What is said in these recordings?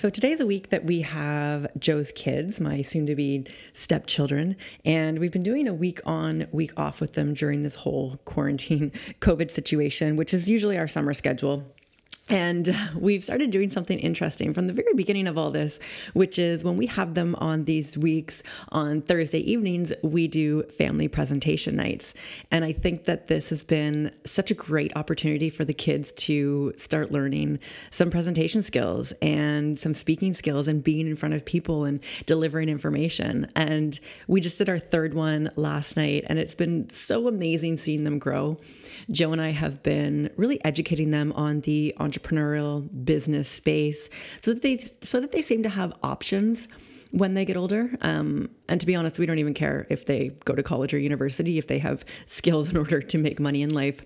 So today's a week that we have Joe's kids, my soon to be stepchildren, and we've been doing a week on, week off with them during this whole quarantine COVID situation, which is usually our summer schedule. And we've started doing something interesting from the very beginning of all this, which is when we have them on these weeks on Thursday evenings, we do family presentation nights. And I think that this has been such a great opportunity for the kids to start learning some presentation skills and some speaking skills and being in front of people and delivering information. And we just did our third one last night, and it's been so amazing seeing them grow. Joe and I have been really educating them on the entrepreneurship entrepreneurial business space so that they so that they seem to have options when they get older. Um, and to be honest, we don't even care if they go to college or university if they have skills in order to make money in life.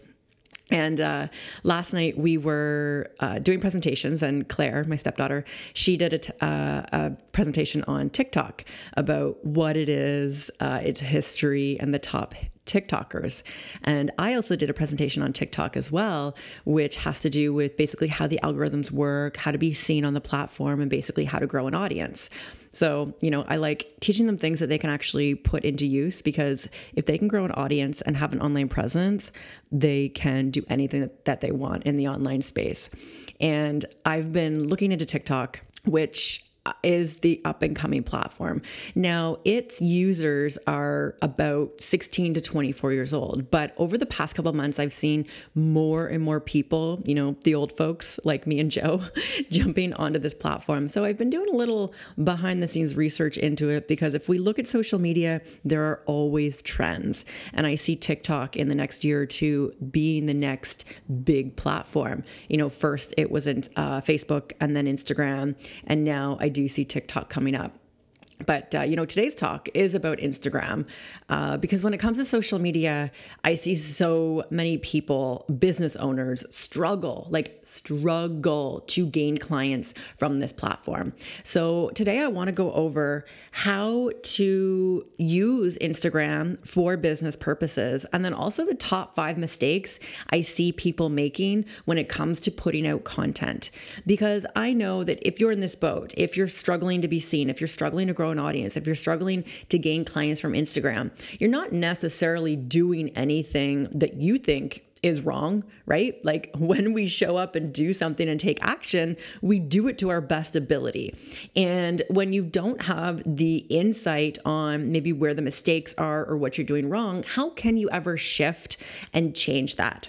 And uh, last night we were uh, doing presentations, and Claire, my stepdaughter, she did a, t- uh, a presentation on TikTok about what it is, uh, its history, and the top TikTokers. And I also did a presentation on TikTok as well, which has to do with basically how the algorithms work, how to be seen on the platform, and basically how to grow an audience. So, you know, I like teaching them things that they can actually put into use because if they can grow an audience and have an online presence, they can do anything that, they want in the online space. And I've been looking into TikTok, which is the up and coming platform. Now, its users are about 16 to 24 years old, but over the past couple months, I've seen more and more people, you know, the old folks like me and Joe, jumping onto this platform. So I've been doing a little behind the scenes research into it because if we look at social media, there are always trends. And I see TikTok in the next year or two being the next big platform. You know, first it was in uh, Facebook and then Instagram, and now I do you see TikTok coming up. But, uh, you know, today's talk is about Instagram uh, because when it comes to social media, I see so many people, business owners, struggle, like struggle to gain clients from this platform. So today I want to go over how to use Instagram for business purposes and then also the top five mistakes I see people making when it comes to putting out content. Because I know that if you're in this boat, if you're struggling to be seen, if you're struggling to grow grow an audience, if you're struggling to gain clients from Instagram, you're not necessarily doing anything that you think is wrong, right? Like when we show up and do something and take action, we do it to our best ability. And when you don't have the insight on maybe where the mistakes are or what you're doing wrong, how can you ever shift and change that?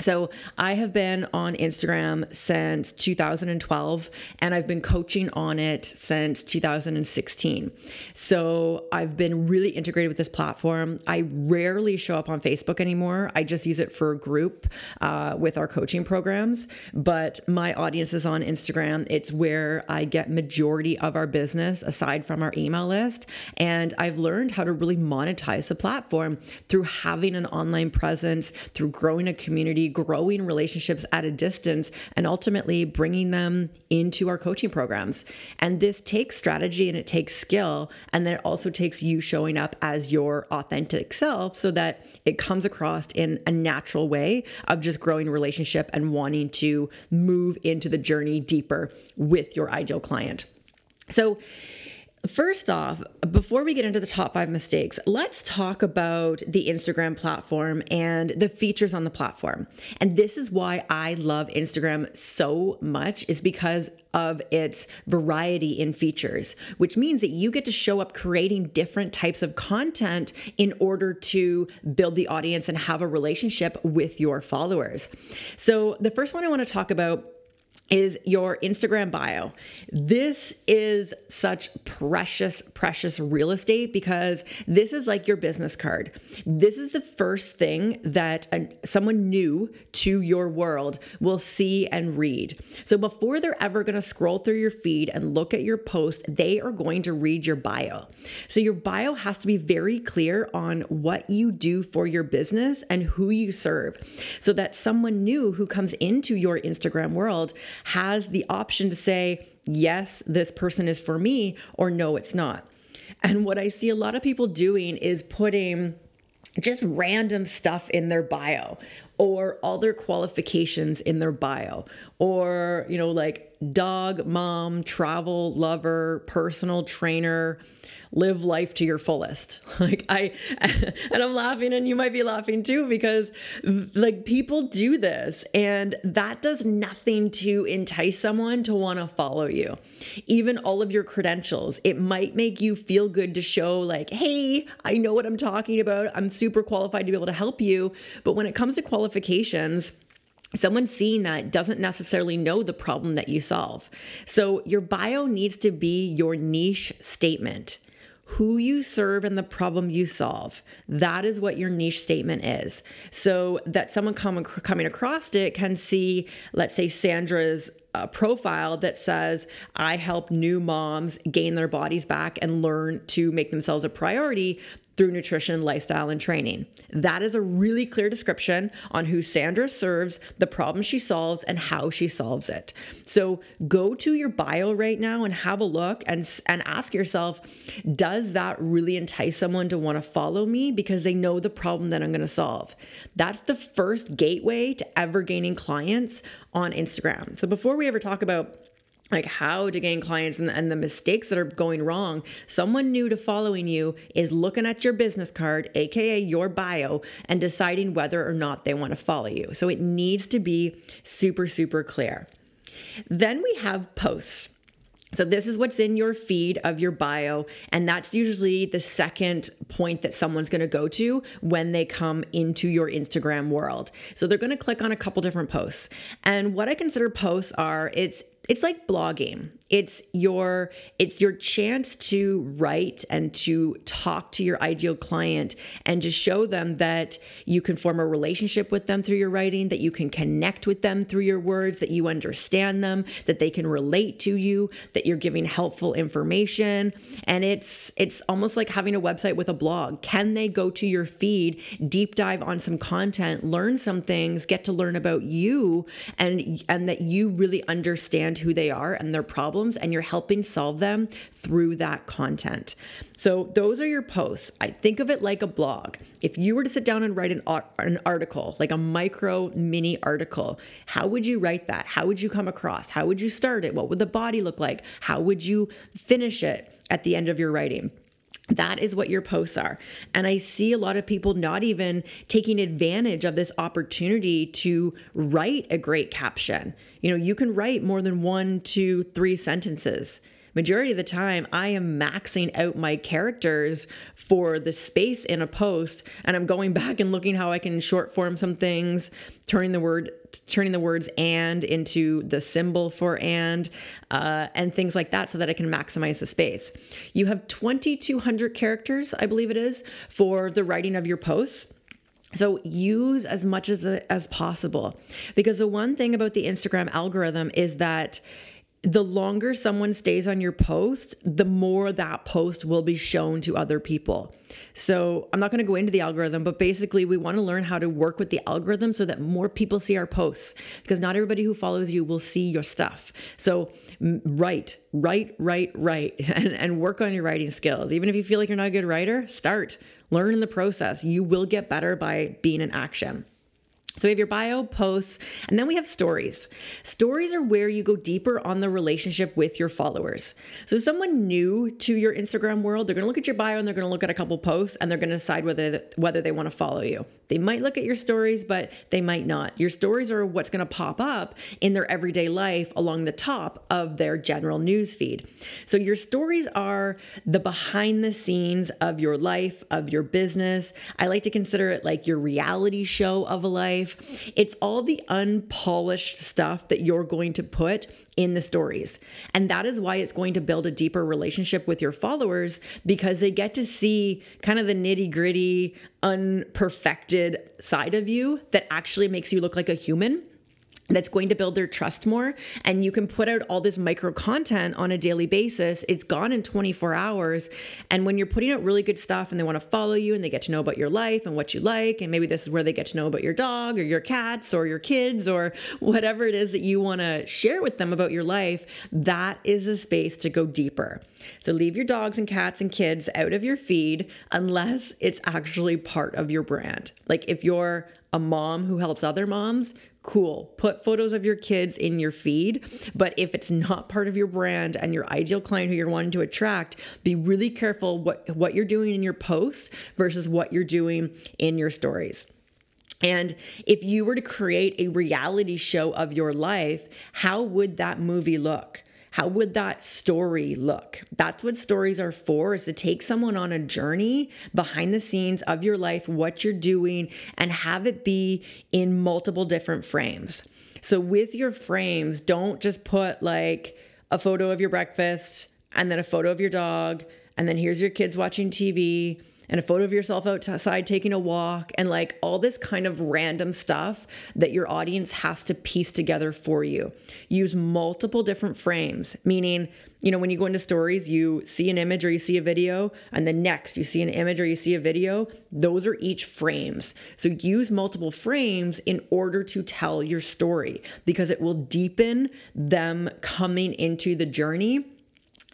So, I have been on Instagram since 2012 and I've been coaching on it since 2016. So, I've been really integrated with this platform. I rarely show up on Facebook anymore. I just use it for a group uh, with our coaching programs. But my audience is on Instagram. It's where I get majority of our business aside from our email list. And I've learned how to really monetize the platform through having an online presence, through growing a community growing relationships at a distance, and ultimately bringing them into our coaching programs. And this takes strategy and it takes skill. And then it also takes you showing up as your authentic self so that it comes across in a natural way of just growing relationship and wanting to move into the journey deeper with your ideal client. So, First off, before we get into the top five mistakes, let's talk about the Instagram platform and the features on the platform. And this is why I love Instagram so much, is because of its variety in features, which means that you get to show up creating different types of content in order to build the audience and have a relationship with your followers. So, the first one I want to talk about is your Instagram bio. This is such precious, precious real estate because this is like your business card. This is the first thing that a, someone new to your world will see and read. So before they're ever going to scroll through your feed and look at your post, they are going to read your bio. So your bio has to be very clear on what you do for your business and who you serve so that someone new who comes into your Instagram world has the option to say, yes, this person is for me, or no, it's not. And what I see a lot of people doing is putting just random stuff in their bio or all their qualifications in their bio or you know like dog mom travel lover personal trainer live life to your fullest. Like I and I'm laughing and you might be laughing too because like people do this and that does nothing to entice someone to want to follow you. Even all of your credentials, it might make you feel good to show like, "Hey, I know what I'm talking about. I'm super qualified to be able to help you." But when it comes to qualifications, someone seeing that doesn't necessarily know the problem that you solve. So your bio needs to be your niche statement who you serve and the problem you solve. That is what your niche statement is. So that someone come, coming across it can see, let's say, Sandra's uh, profile that says, I help new moms gain their bodies back and learn to make themselves a priority through nutrition, lifestyle, and training. That is a really clear description on who Sandra serves, the problem she solves, and how she solves it. So go to your bio right now and have a look and, and ask yourself Does that really entice someone to want to follow me because they know the problem that I'm going to solve? That's the first gateway to ever gaining clients on Instagram. So before we ever talk about like how to gain clients and, and, the mistakes that are going wrong someone new to following you is looking at your business card aka your bio and deciding whether or not they want to follow you so it needs to be super super clear then we have posts so, this is what's in your feed of your bio. And that's usually the second point that someone's going to go to when they come into your Instagram world. So, they're going to click on a couple different posts. And what I consider posts are it's it's like blogging it's your it's your chance to write and to talk to your ideal client and to show them that you can form a relationship with them through your writing that you can connect with them through your words that you understand them that they can relate to you that you're giving helpful information. And it's it's almost like having a website with a blog. Can they go to your feed deep dive on some content learn some things get to learn about you and and that you really understand who they are and their problems problems and you're helping solve them through that content. So, those are your posts. I think of it like a blog. If you were to sit down and write an, an article, like a micro mini article, how would you write that? How would you come across? How would you start it? What would the body look like? How would you finish it at the end of your writing? That is what your posts are. And I see a lot of people not even taking advantage of this opportunity to write a great caption. You know, you can write more than one, two, three sentences majority of the time I am maxing out my characters for the space in a post and I'm going back and looking how I can short form some things, turning the word turning the words and into the symbol for and uh, and things like that so that I can maximize the space. You have 2200 characters, I believe it is, for the writing of your posts. So use as much as as possible because the one thing about the Instagram algorithm is that the longer someone stays on your post, the more that post will be shown to other people. So, I'm not going to go into the algorithm, but basically, we want to learn how to work with the algorithm so that more people see our posts because not everybody who follows you will see your stuff. So, write, write, write, write, and, and work on your writing skills. Even if you feel like you're not a good writer, start, learn in the process. You will get better by being in action. So we have your bio, posts, and then we have stories. Stories are where you go deeper on the relationship with your followers. So someone new to your Instagram world, they're going to look at your bio and they're going to look at a couple posts and they're going to decide whether whether they want to follow you. They might look at your stories, but they might not. Your stories are what's going to pop up in their everyday life along the top of their general news feed. So your stories are the behind the scenes of your life, of your business. I like to consider it like your reality show of a life life. It's all the unpolished stuff that you're going to put in the stories. And that is why it's going to build a deeper relationship with your followers because they get to see kind of the nitty gritty, unperfected side of you that actually makes you look like a human that's going to build their trust more. And you can put out all this micro content on a daily basis. It's gone in 24 hours. And when you're putting out really good stuff and they want to follow you and they get to know about your life and what you like and maybe this is where they get to know about your dog or your cats or your kids or whatever it is that you want to share with them about your life that is a space to go deeper. So leave your dogs and cats and kids out of your feed unless it's actually part of your brand. Like if you're a mom who helps other moms cool. Put photos of your kids in your feed. But if it's not part of your brand and your ideal client who you're wanting to attract, be really careful what, what you're doing in your posts versus what you're doing in your stories. And if you were to create a reality show of your life, how would that movie look? How would that story look? That's what stories are for, is to take someone on a journey behind the scenes of your life, what you're doing, and have it be in multiple different frames. So with your frames, don't just put like a photo of your breakfast and then a photo of your dog, and then here's your kids watching TV and a photo of yourself outside taking a walk and like all this kind of random stuff that your audience has to piece together for you. Use multiple different frames, meaning, you know, when you go into stories, you see an image or you see a video, and then next you see an image or you see a video. Those are each frames. So use multiple frames in order to tell your story because it will deepen them coming into the journey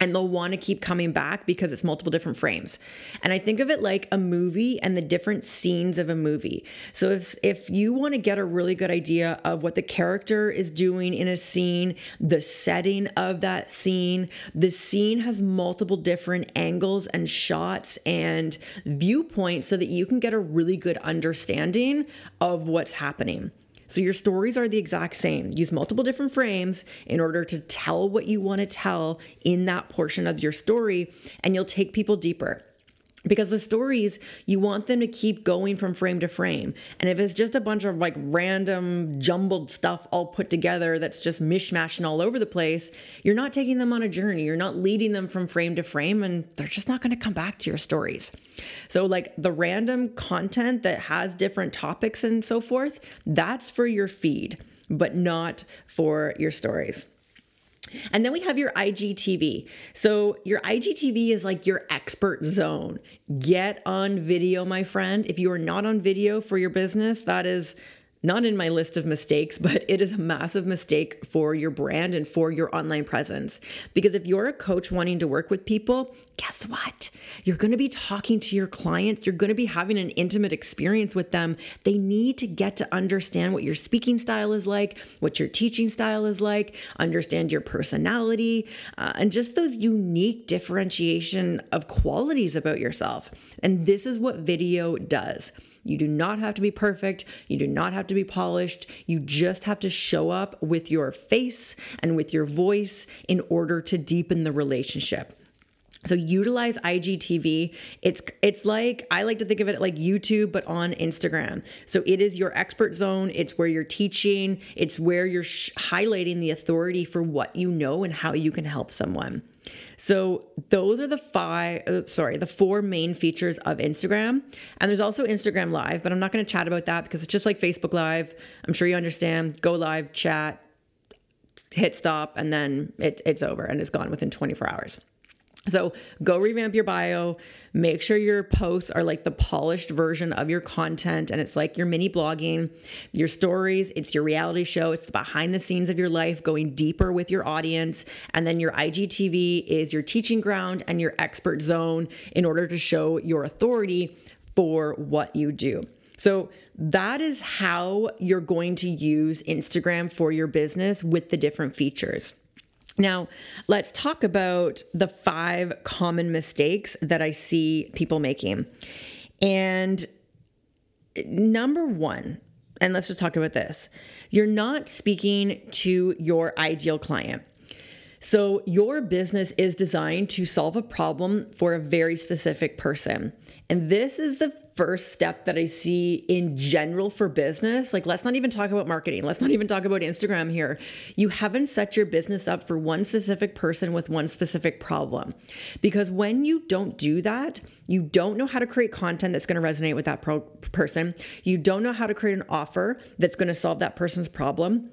and they'll want to keep coming back because it's multiple different frames. And I think of it like a movie and the different scenes of a movie. So if if you want to get a really good idea of what the character is doing in a scene, the setting of that scene, the scene has multiple different angles and shots and viewpoints so that you can get a really good understanding of what's happening. So your stories are the exact same. Use multiple different frames in order to tell what you want to tell in that portion of your story, and you'll take people deeper. Because with stories, you want them to keep going from frame to frame. And if it's just a bunch of like random jumbled stuff all put together that's just mishmashing all over the place, you're not taking them on a journey. You're not leading them from frame to frame, and they're just not going to come back to your stories. So, like the random content that has different topics and so forth, that's for your feed, but not for your stories. And then we have your IGTV. So, your IGTV is like your expert zone. Get on video, my friend. If you are not on video for your business, that is not in my list of mistakes, but it is a massive mistake for your brand and for your online presence. Because if you're a coach wanting to work with people, guess what? You're going to be talking to your clients, you're going to be having an intimate experience with them. They need to get to understand what your speaking style is like, what your teaching style is like, understand your personality, uh, and just those unique differentiation of qualities about yourself. And this is what video does. You do not have to be perfect. You do not have to be polished. You just have to show up with your face and with your voice in order to deepen the relationship. So utilize IGTV. It's it's like I like to think of it like YouTube but on Instagram. So it is your expert zone. It's where you're teaching. It's where you're sh- highlighting the authority for what you know and how you can help someone. So those are the five, uh, sorry, the four main features of Instagram. And there's also Instagram Live, but I'm not going to chat about that because it's just like Facebook Live. I'm sure you understand. Go live, chat, hit stop, and then it, it's over and it's gone within 24 hours. So go revamp your bio. Make sure your posts are like the polished version of your content and it's like your mini blogging, your stories, it's your reality show, it's the behind the scenes of your life, going deeper with your audience. And then your IGTV is your teaching ground and your expert zone in order to show your authority for what you do. So that is how you're going to use Instagram for your business with the different features. Now, let's talk about the five common mistakes that I see people making. And number one, and let's just talk about this you're not speaking to your ideal client. So, your business is designed to solve a problem for a very specific person. And this is the first step that I see in general for business. Like, let's not even talk about marketing. Let's not even talk about Instagram here. You haven't set your business up for one specific person with one specific problem. Because when you don't do that, you don't know how to create content that's going to resonate with that pro- person. You don't know how to create an offer that's going to solve that person's problem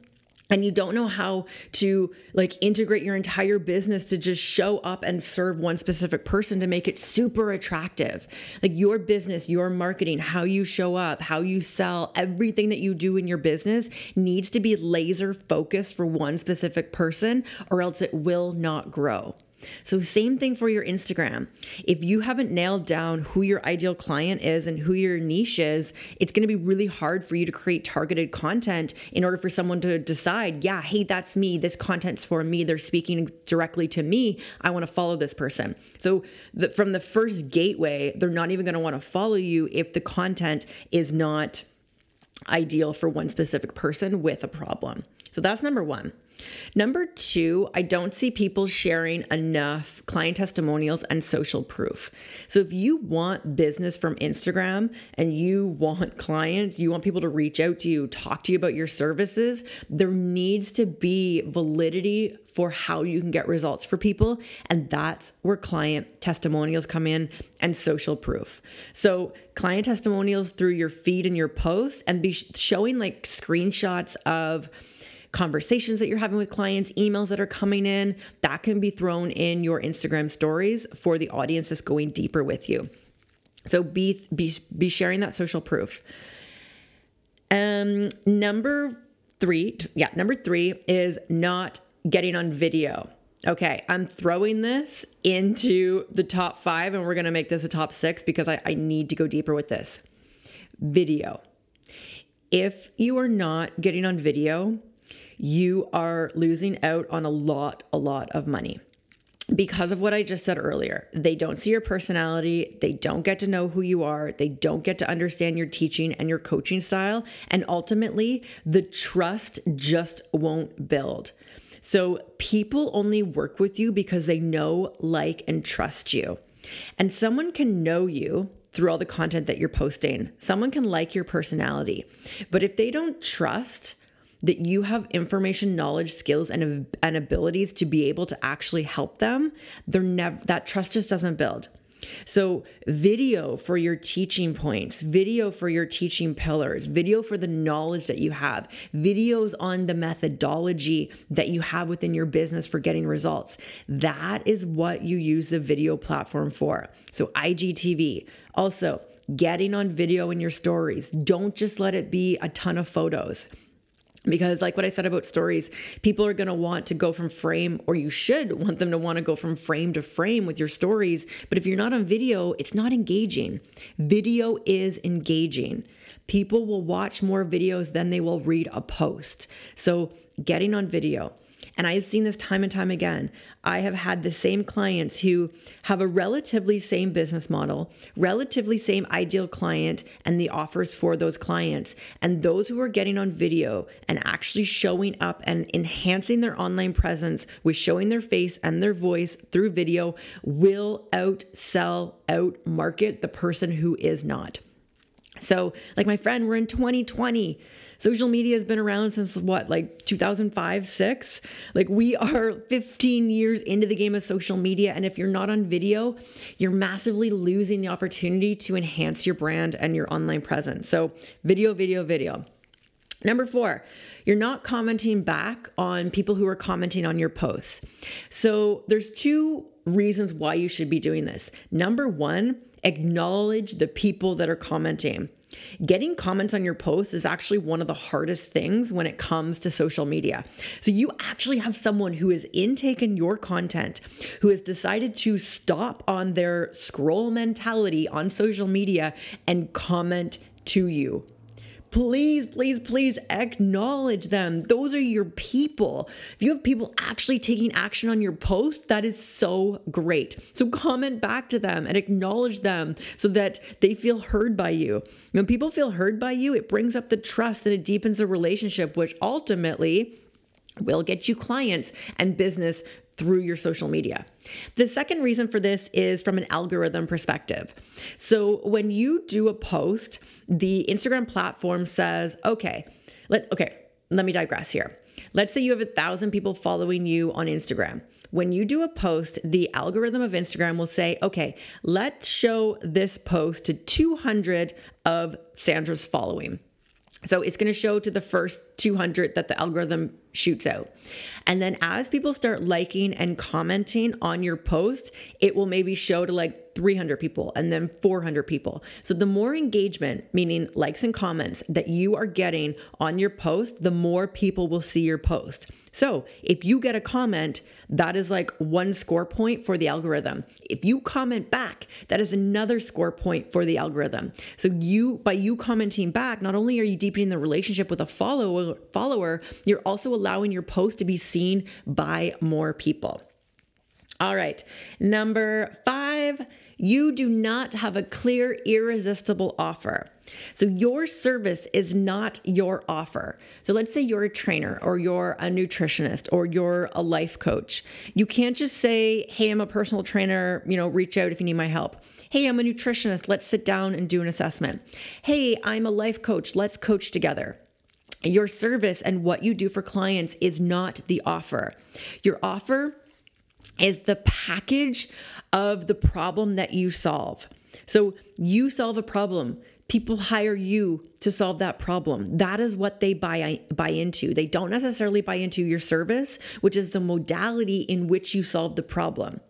and you don't know how to like integrate your entire business to just show up and serve one specific person to make it super attractive. Like your business, your marketing, how you show up, how you sell, everything that you do in your business needs to be laser focused for one specific person or else it will not grow. So, same thing for your Instagram. If you haven't nailed down who your ideal client is and who your niche is, it's going to be really hard for you to create targeted content in order for someone to decide, yeah, hey, that's me. This content's for me. They're speaking directly to me. I want to follow this person. So, the, from the first gateway, they're not even going to want to follow you if the content is not ideal for one specific person with a problem. So, that's number one. Number two, I don't see people sharing enough client testimonials and social proof. So if you want business from Instagram and you want clients, you want people to reach out to you, talk to you about your services, there needs to be validity for how you can get results for people. And that's where client testimonials come in and social proof. So, client testimonials through your feed and your posts, and be showing like screenshots of conversations that you're having with clients, emails that are coming in, that can be thrown in your Instagram stories for the audience that's going deeper with you. So be be be sharing that social proof. Um number 3, yeah, number 3 is not getting on video. Okay, I'm throwing this into the top five, and we're gonna make this a top six because I, I, need to go deeper with this. Video. If you are not getting on video, you are losing out on a lot, a lot of money because of what I just said earlier. They don't see your personality, they don't get to know who you are, they don't get to understand your teaching and your coaching style, and ultimately, the trust just won't build. So, people only work with you because they know, like, and trust you. And someone can know you through all the content that you're posting. Someone can like your personality. But if they don't trust that you have information, knowledge, skills, and, and abilities to be able to actually help them, they're never that trust just doesn't build. So, video for your teaching points, video for your teaching pillars, video for the knowledge that you have, videos on the methodology that you have within your business for getting results. That is what you use the video platform for. So, IGTV. Also, getting on video in your stories. Don't just let it be a ton of photos because like what i said about stories people are going to want to go from frame or you should want them to want to go from frame to frame with your stories. But if you're not on video it's not engaging. Video is engaging. People will watch more videos than they will read a post. So getting on video and I've seen this time and time again. I have had the same clients who have a relatively same business model, relatively same ideal client, and the offers for those clients. And those who are getting on video and actually showing up and enhancing their online presence with showing their face and their voice through video will outsell, out market the person who is not. So, like my friend, we're in 2020 social media has been around since what, like 2005, six? Like we are 15 years into the game of social media. And if you're not on video, you're massively losing the opportunity to enhance your brand and your online presence. So, video, video, video. Number four, you're not commenting back on people who are commenting on your posts. So there's two reasons why you should be doing this. Number one, acknowledge the people that are commenting. Getting comments on your posts is actually one of the hardest things when it comes to social media. So, you actually have someone who has intaken your content, who has decided to stop on their scroll mentality on social media and comment to you please, please, please acknowledge them. Those are your people. If you have people actually taking action on your post, that is so great. So comment back to them and acknowledge them so that they feel heard by you. When people feel heard by you, it brings up the trust and it deepens the relationship, which ultimately will get you clients and business through your social media. The second reason for this is from an algorithm perspective. So when you do a post, the Instagram platform says, okay, let okay, let me digress here. Let's say you have a thousand people following you on Instagram. When you do a post, the algorithm of Instagram will say, okay, let's show this post to 200 of Sandra's following. So it's going to show to the first 200 that the algorithm shoots out. And then as people start liking and commenting on your post, it will maybe show to like 300 people and then 400 people. So the more engagement, meaning likes and comments that you are getting on your post, the more people will see your post. So if you get a comment, that is like one score point for the algorithm. If you comment back, that is another score point for the algorithm. So you by you commenting back, not only are you deepening the relationship with a follower, follower, you're also allowing your post to be seen by more people. All right. Number 5, you do not have a clear irresistible offer. So your service is not your offer. So let's say you're a trainer or you're a nutritionist or you're a life coach. You can't just say, "Hey, I'm a personal trainer, you know, reach out if you need my help." "Hey, I'm a nutritionist, let's sit down and do an assessment." "Hey, I'm a life coach, let's coach together." Your service and what you do for clients is not the offer. Your offer is the package of the problem that you solve. So you solve a problem people hire you to solve that problem that is what they buy buy into they don't necessarily buy into your service which is the modality in which you solve the problem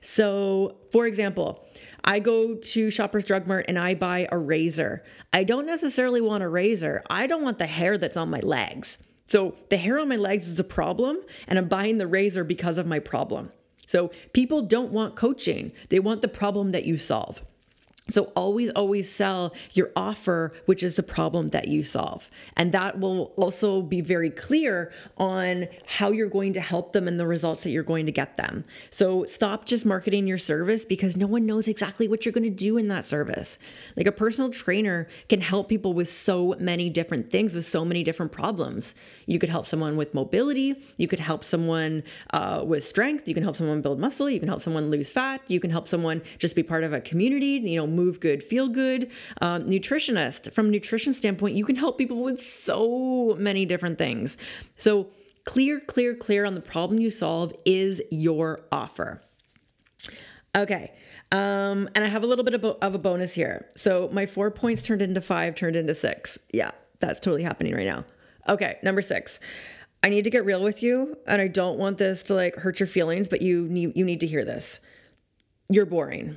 so for example I go to Shoppers Drug Mart and I buy a razor. I don't necessarily want a razor. I don't want the hair that's on my legs. So the hair on my legs is a problem, and I'm buying the razor because of my problem. So people don't want coaching, they want the problem that you solve. So always, always sell your offer, which is the problem that you solve. And that will also be very clear on how you're going to help them and the results that you're going to get them. So stop just marketing your service because no one knows exactly what you're going to do in that service. Like a personal trainer can help people with so many different things, with so many different problems. You could help someone with mobility, you could help someone uh, with strength, you can help someone build muscle, you can help someone lose fat, you can help someone just be part of a community, you know, move good, feel good. Um, nutritionist, from nutrition standpoint, you can help people with so many different things. So clear, clear, clear on the problem you solve is your offer. Okay. Um, and I have a little bit of, of a bonus here. So my four points turned into five, turned into six. Yeah, that's totally happening right now. Okay, number six. I need to get real with you, and I don't want this to like hurt your feelings, but you need you need to hear this. You're boring.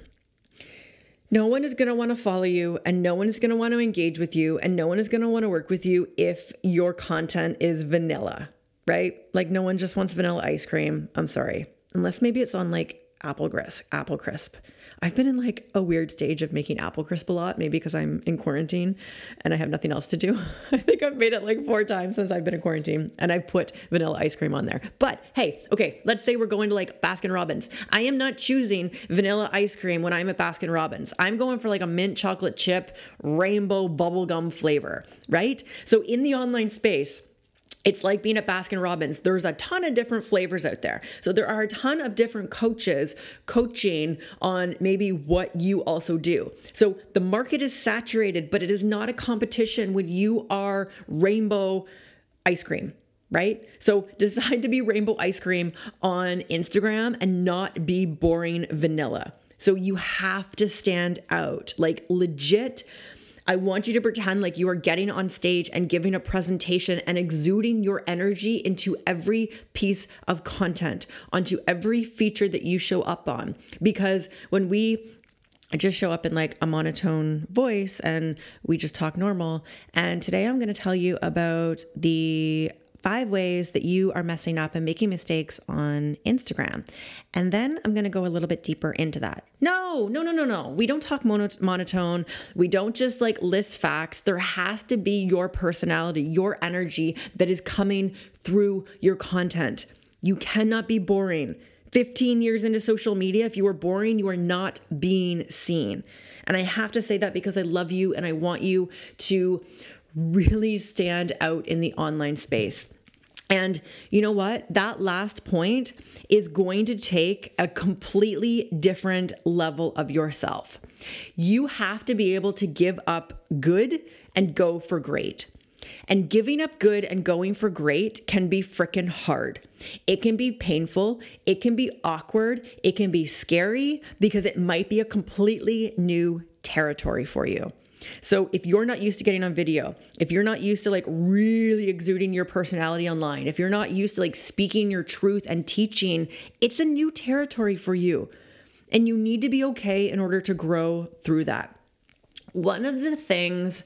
No one is going to want to follow you and no one is going to want to engage with you and no one is going to want to work with you if your content is vanilla, right? Like no one just wants vanilla ice cream. I'm sorry. Unless maybe it's on like apple crisp, apple crisp. I've been in like a weird stage of making apple crisp a lot, maybe because I'm in quarantine and I have nothing else to do. I think I've made it like four times since I've been in quarantine and I've put vanilla ice cream on there. But hey, okay, let's say we're going to like Baskin Robbins. I am not choosing vanilla ice cream when I'm at Baskin Robbins. I'm going for like a mint chocolate chip rainbow bubblegum flavor, right? So in the online space, it's like being at Baskin Robbins. There's a ton of different flavors out there. So there are a ton of different coaches coaching on maybe what you also do. So the market is saturated, but it is not a competition when you are rainbow ice cream right? So decide to be rainbow ice cream on Instagram and not be boring vanilla. So you have to stand out. Like legit I want you to pretend like you are getting on stage and giving a presentation and exuding your energy into every piece of content, onto every feature that you show up on. Because when we just show up in like a monotone voice and we just talk normal. And today I'm going to tell you about the five ways that you are messing up and making mistakes on Instagram. And then I'm going to go a little bit deeper into that. No, no, no, no, no. We don't talk mono- monotone. We don't just like list facts. There has to be your personality, your energy that is coming through your content. You cannot be boring. 15 years into social media, if you are boring, you are not being seen. And I have to say that because I love you and I want you to really stand out in the online space. And you know what? That last point is going to take a completely different level of yourself. You have to be able to give up good and go for great. And giving up good and going for great can be freaking hard. It can be painful. It can be awkward. It can be scary because it might be a completely new territory for you. So if you're not used to getting on video, if you're not used to like really exuding your personality online, if you're not used to like speaking your truth and teaching, it's a new territory for you. And you need to be okay in order to grow through that. One of the things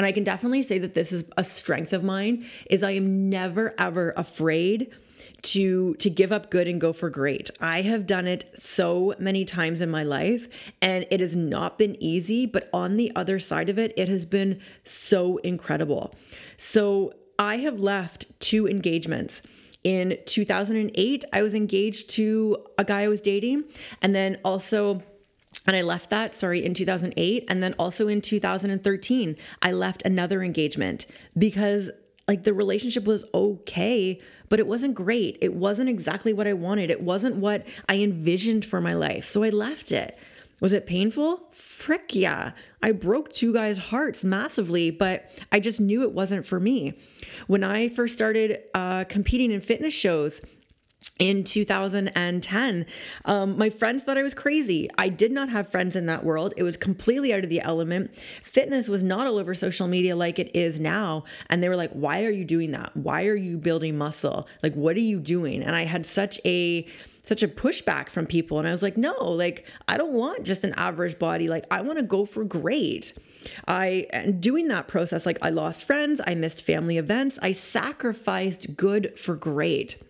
and I can definitely say that this is a strength of mine is I am never ever afraid to to give up good and go for great. I have done it so many times in my life and it has not been easy, but on the other side of it, it has been so incredible. So I have left two engagements. In 2008, I was engaged to a guy I was dating, and then also and I left that, sorry, in 2008. And then also in 2013, I left another engagement because like the relationship was okay, but it wasn't great. It wasn't exactly what I wanted. It wasn't what I envisioned for my life. So I left it. Was it painful? Frick yeah. I broke two guys' hearts massively, but I just knew it wasn't for me. When I first started uh, competing in fitness shows, in 2010. Um, my friends thought I was crazy. I did not have friends in that world. It was completely out of the element. Fitness was not all over social media like it is now. And they were like, why are you doing that? Why are you building muscle? Like, what are you doing? And I had such a such a pushback from people and I was like, "No, like I don't want just an average body. Like I want to go for great." I and doing that process like I lost friends, I missed family events, I sacrificed good for great.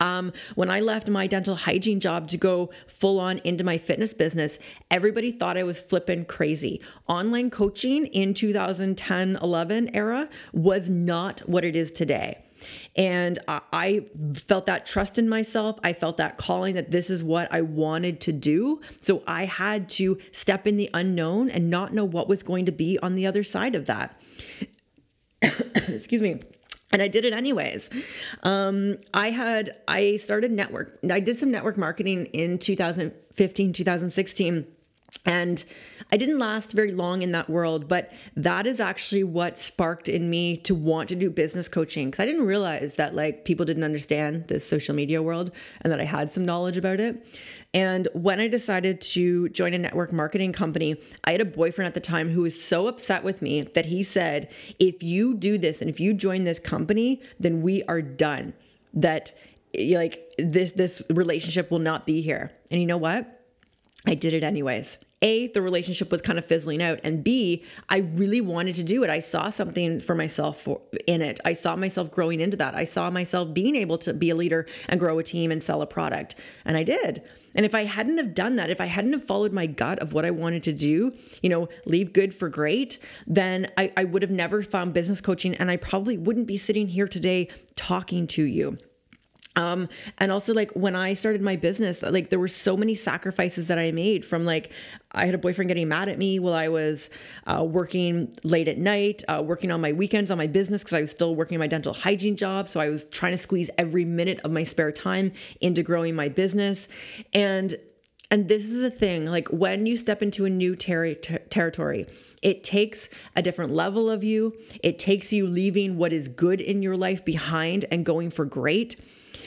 Um, when I left my dental hygiene job to go full on into my fitness business, everybody thought I was flipping crazy. Online coaching in 2010 11 era was not what it is today. And I felt that trust in myself. I felt that calling that this is what I wanted to do. So I had to step in the unknown and not know what was going to be on the other side of that. Excuse me and I did it anyways. Um, I had I started network. I did some network marketing in 2015, 2016, and I didn't last very long in that world, but that is actually what sparked in me to want to do business coaching because I didn't realize that like people didn't understand this social media world and that I had some knowledge about it. And when I decided to join a network marketing company, I had a boyfriend at the time who was so upset with me that he said, If you do this and if you join this company, then we are done. That like this this relationship will not be here. And you know what? I did it anyways. A, the relationship was kind of fizzling out. And B, I really wanted to do it. I saw something for myself for, in it. I saw myself growing into that. I saw myself being able to be a leader and grow a team and sell a product. And I did. And if I hadn't have done that, if I hadn't have followed my gut of what I wanted to do, you know, leave good for great, then I, I would have never found business coaching and I probably wouldn't be sitting here today talking to you. Um, and also like when I started my business, like there were so many sacrifices that I made from like I had a boyfriend getting mad at me while I was uh, working late at night, uh, working on my weekends on my business because I was still working my dental hygiene job. So I was trying to squeeze every minute of my spare time into growing my business. And and this is the thing like when you step into a new ter- ter- territory, it takes a different level of you. It takes you leaving what is good in your life behind and going for great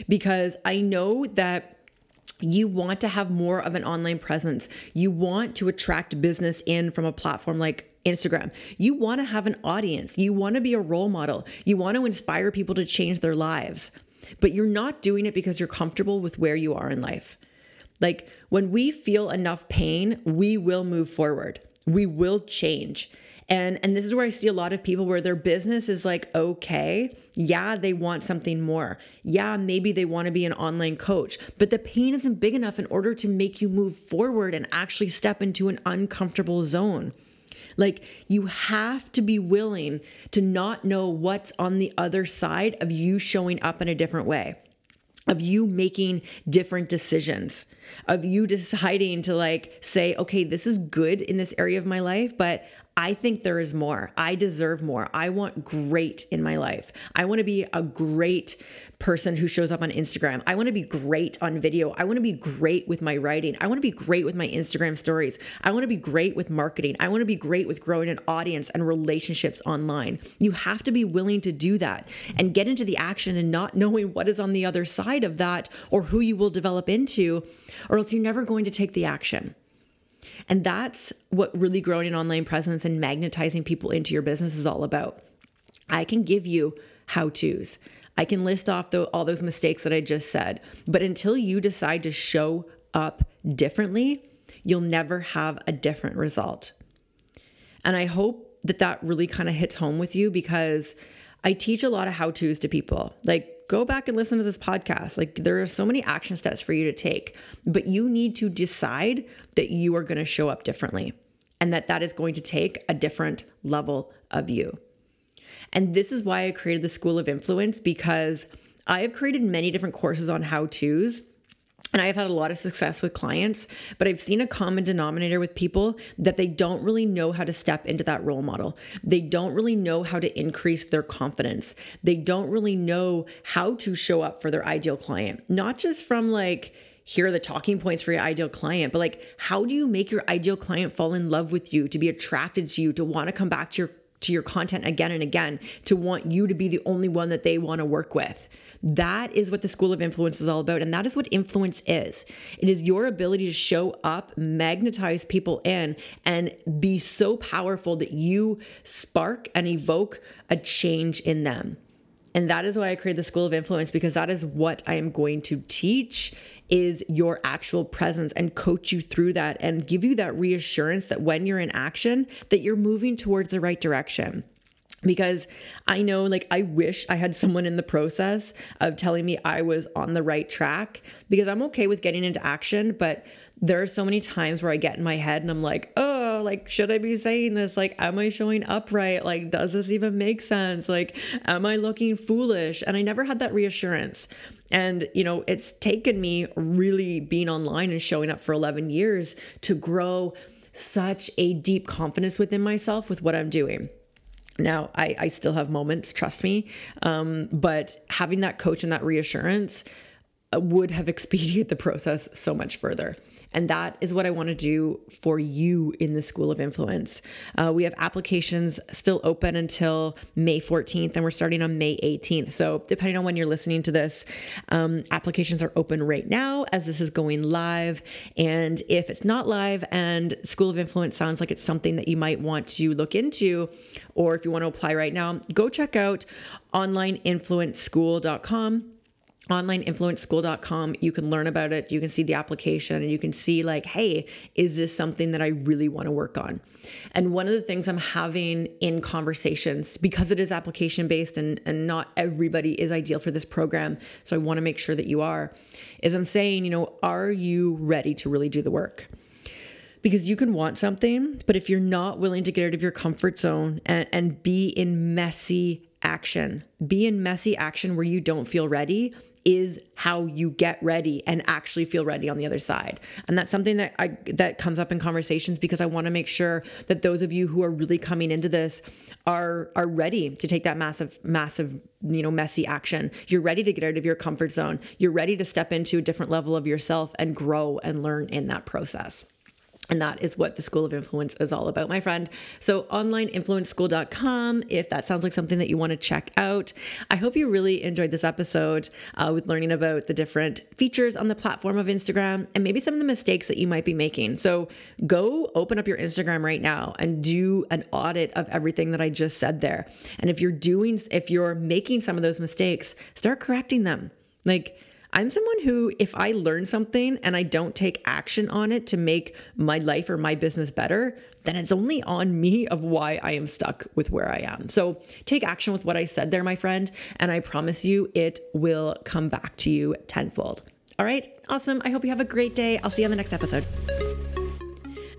because I know that you want to have more of an online presence. You want to attract business in from a platform like Instagram. You want to have an audience. You want to be a role model. You want to inspire people to change their lives. But you're not doing it because you're comfortable with where you are in life. Like when we feel enough pain, we will move forward. We will change. And and this is where I see a lot of people where their business is like okay, yeah, they want something more. Yeah, maybe they want to be an online coach, but the pain isn't big enough in order to make you move forward and actually step into an uncomfortable zone. Like, you have to be willing to not know what's on the other side of you showing up in a different way, of you making different decisions, of you deciding to like say, okay, this is good in this area of my life, but I think there is more. I deserve more. I want great in my life. I want to be a great person who shows up on Instagram. I want to be great on video. I want to be great with my writing. I want to be great with my Instagram stories. I want to be great with marketing. I want to be great with growing an audience and relationships online. You have to be willing to do that and get into the action and not knowing what is on the other side of that or who you will develop into, or else you're never going to take the action. And that's what really growing an online presence and magnetizing people into your business is all about. I can give you how to's. I can list off the, all those mistakes that I just said. But until you decide to show up differently, you'll never have a different result. And I hope that that really kind of hits home with you because I teach a lot of how to's to people. Like, go back and listen to this podcast. Like, there are so many action steps for you to take, but you need to decide that you are going to show up differently and that that is going to take a different level of you. And this is why I created the School of Influence because I have created many different courses on how to's and I've had a lot of success with clients, but I've seen a common denominator with people that they don't really know how to step into that role model. They don't really know how to increase their confidence. They don't really know how to show up for their ideal client, not just from like, here are the talking points for your ideal client, but like, how do you make your ideal client fall in love with you, to be attracted to you, to want to come back to your to your content again and again, to want you to be the only one that they want to work with? That is what the School of Influence is all about. And that is what influence is it is your ability to show up, magnetize people in, and be so powerful that you spark and evoke a change in them. And that is why I created the School of Influence because that is what I am going to teach is your actual presence and coach you through that and give you that reassurance that when you're in action that you're moving towards the right direction because I know, like, I wish I had someone in the process of telling me I was on the right track because I'm okay with getting into action, but there are so many times where I get in my head and I'm like, oh, like, should I be saying this? Like, am I showing up right? Like, does this even make sense? Like, am I looking foolish? And I never had that reassurance. And, you know, it's taken me really being online and showing up for 11 years to grow such a deep confidence within myself with what I'm doing. Now, I, I still have moments, trust me. Um, but having that coach and that reassurance uh, would have expedited the process so much further. And that is what I want to do for you in the School of Influence. Uh, we have applications still open until May 14th, and we're starting on May 18th. So, depending on when you're listening to this, um, applications are open right now as this is going live. And if it's not live and School of Influence sounds like it's something that you might want to look into, or if you want to apply right now, go check out onlineinfluenceschool.com onlineinfluenceschool.com you can learn about it you can see the application and you can see like hey is this something that i really want to work on and one of the things i'm having in conversations because it is application based and, and not everybody is ideal for this program so i want to make sure that you are is i'm saying you know are you ready to really do the work because you can want something but if you're not willing to get out of your comfort zone and, and be in messy action. Be in messy action where you don't feel ready is how you get ready and actually feel ready on the other side. And that's something that I that comes up in conversations because I want to make sure that those of you who are really coming into this are are ready to take that massive massive you know messy action. You're ready to get out of your comfort zone. You're ready to step into a different level of yourself and grow and learn in that process. And that is what the School of Influence is all about, my friend. So, onlineinfluenceschool.com, if that sounds like something that you want to check out. I hope you really enjoyed this episode uh, with learning about the different features on the platform of Instagram and maybe some of the mistakes that you might be making. So, go open up your Instagram right now and do an audit of everything that I just said there. And if you're doing, if you're making some of those mistakes, start correcting them. Like, I'm someone who, if I learn something and I don't take action on it to make my life or my business better, then it's only on me of why I am stuck with where I am. So take action with what I said there, my friend, and I promise you it will come back to you tenfold. All right, awesome. I hope you have a great day. I'll see you on the next episode.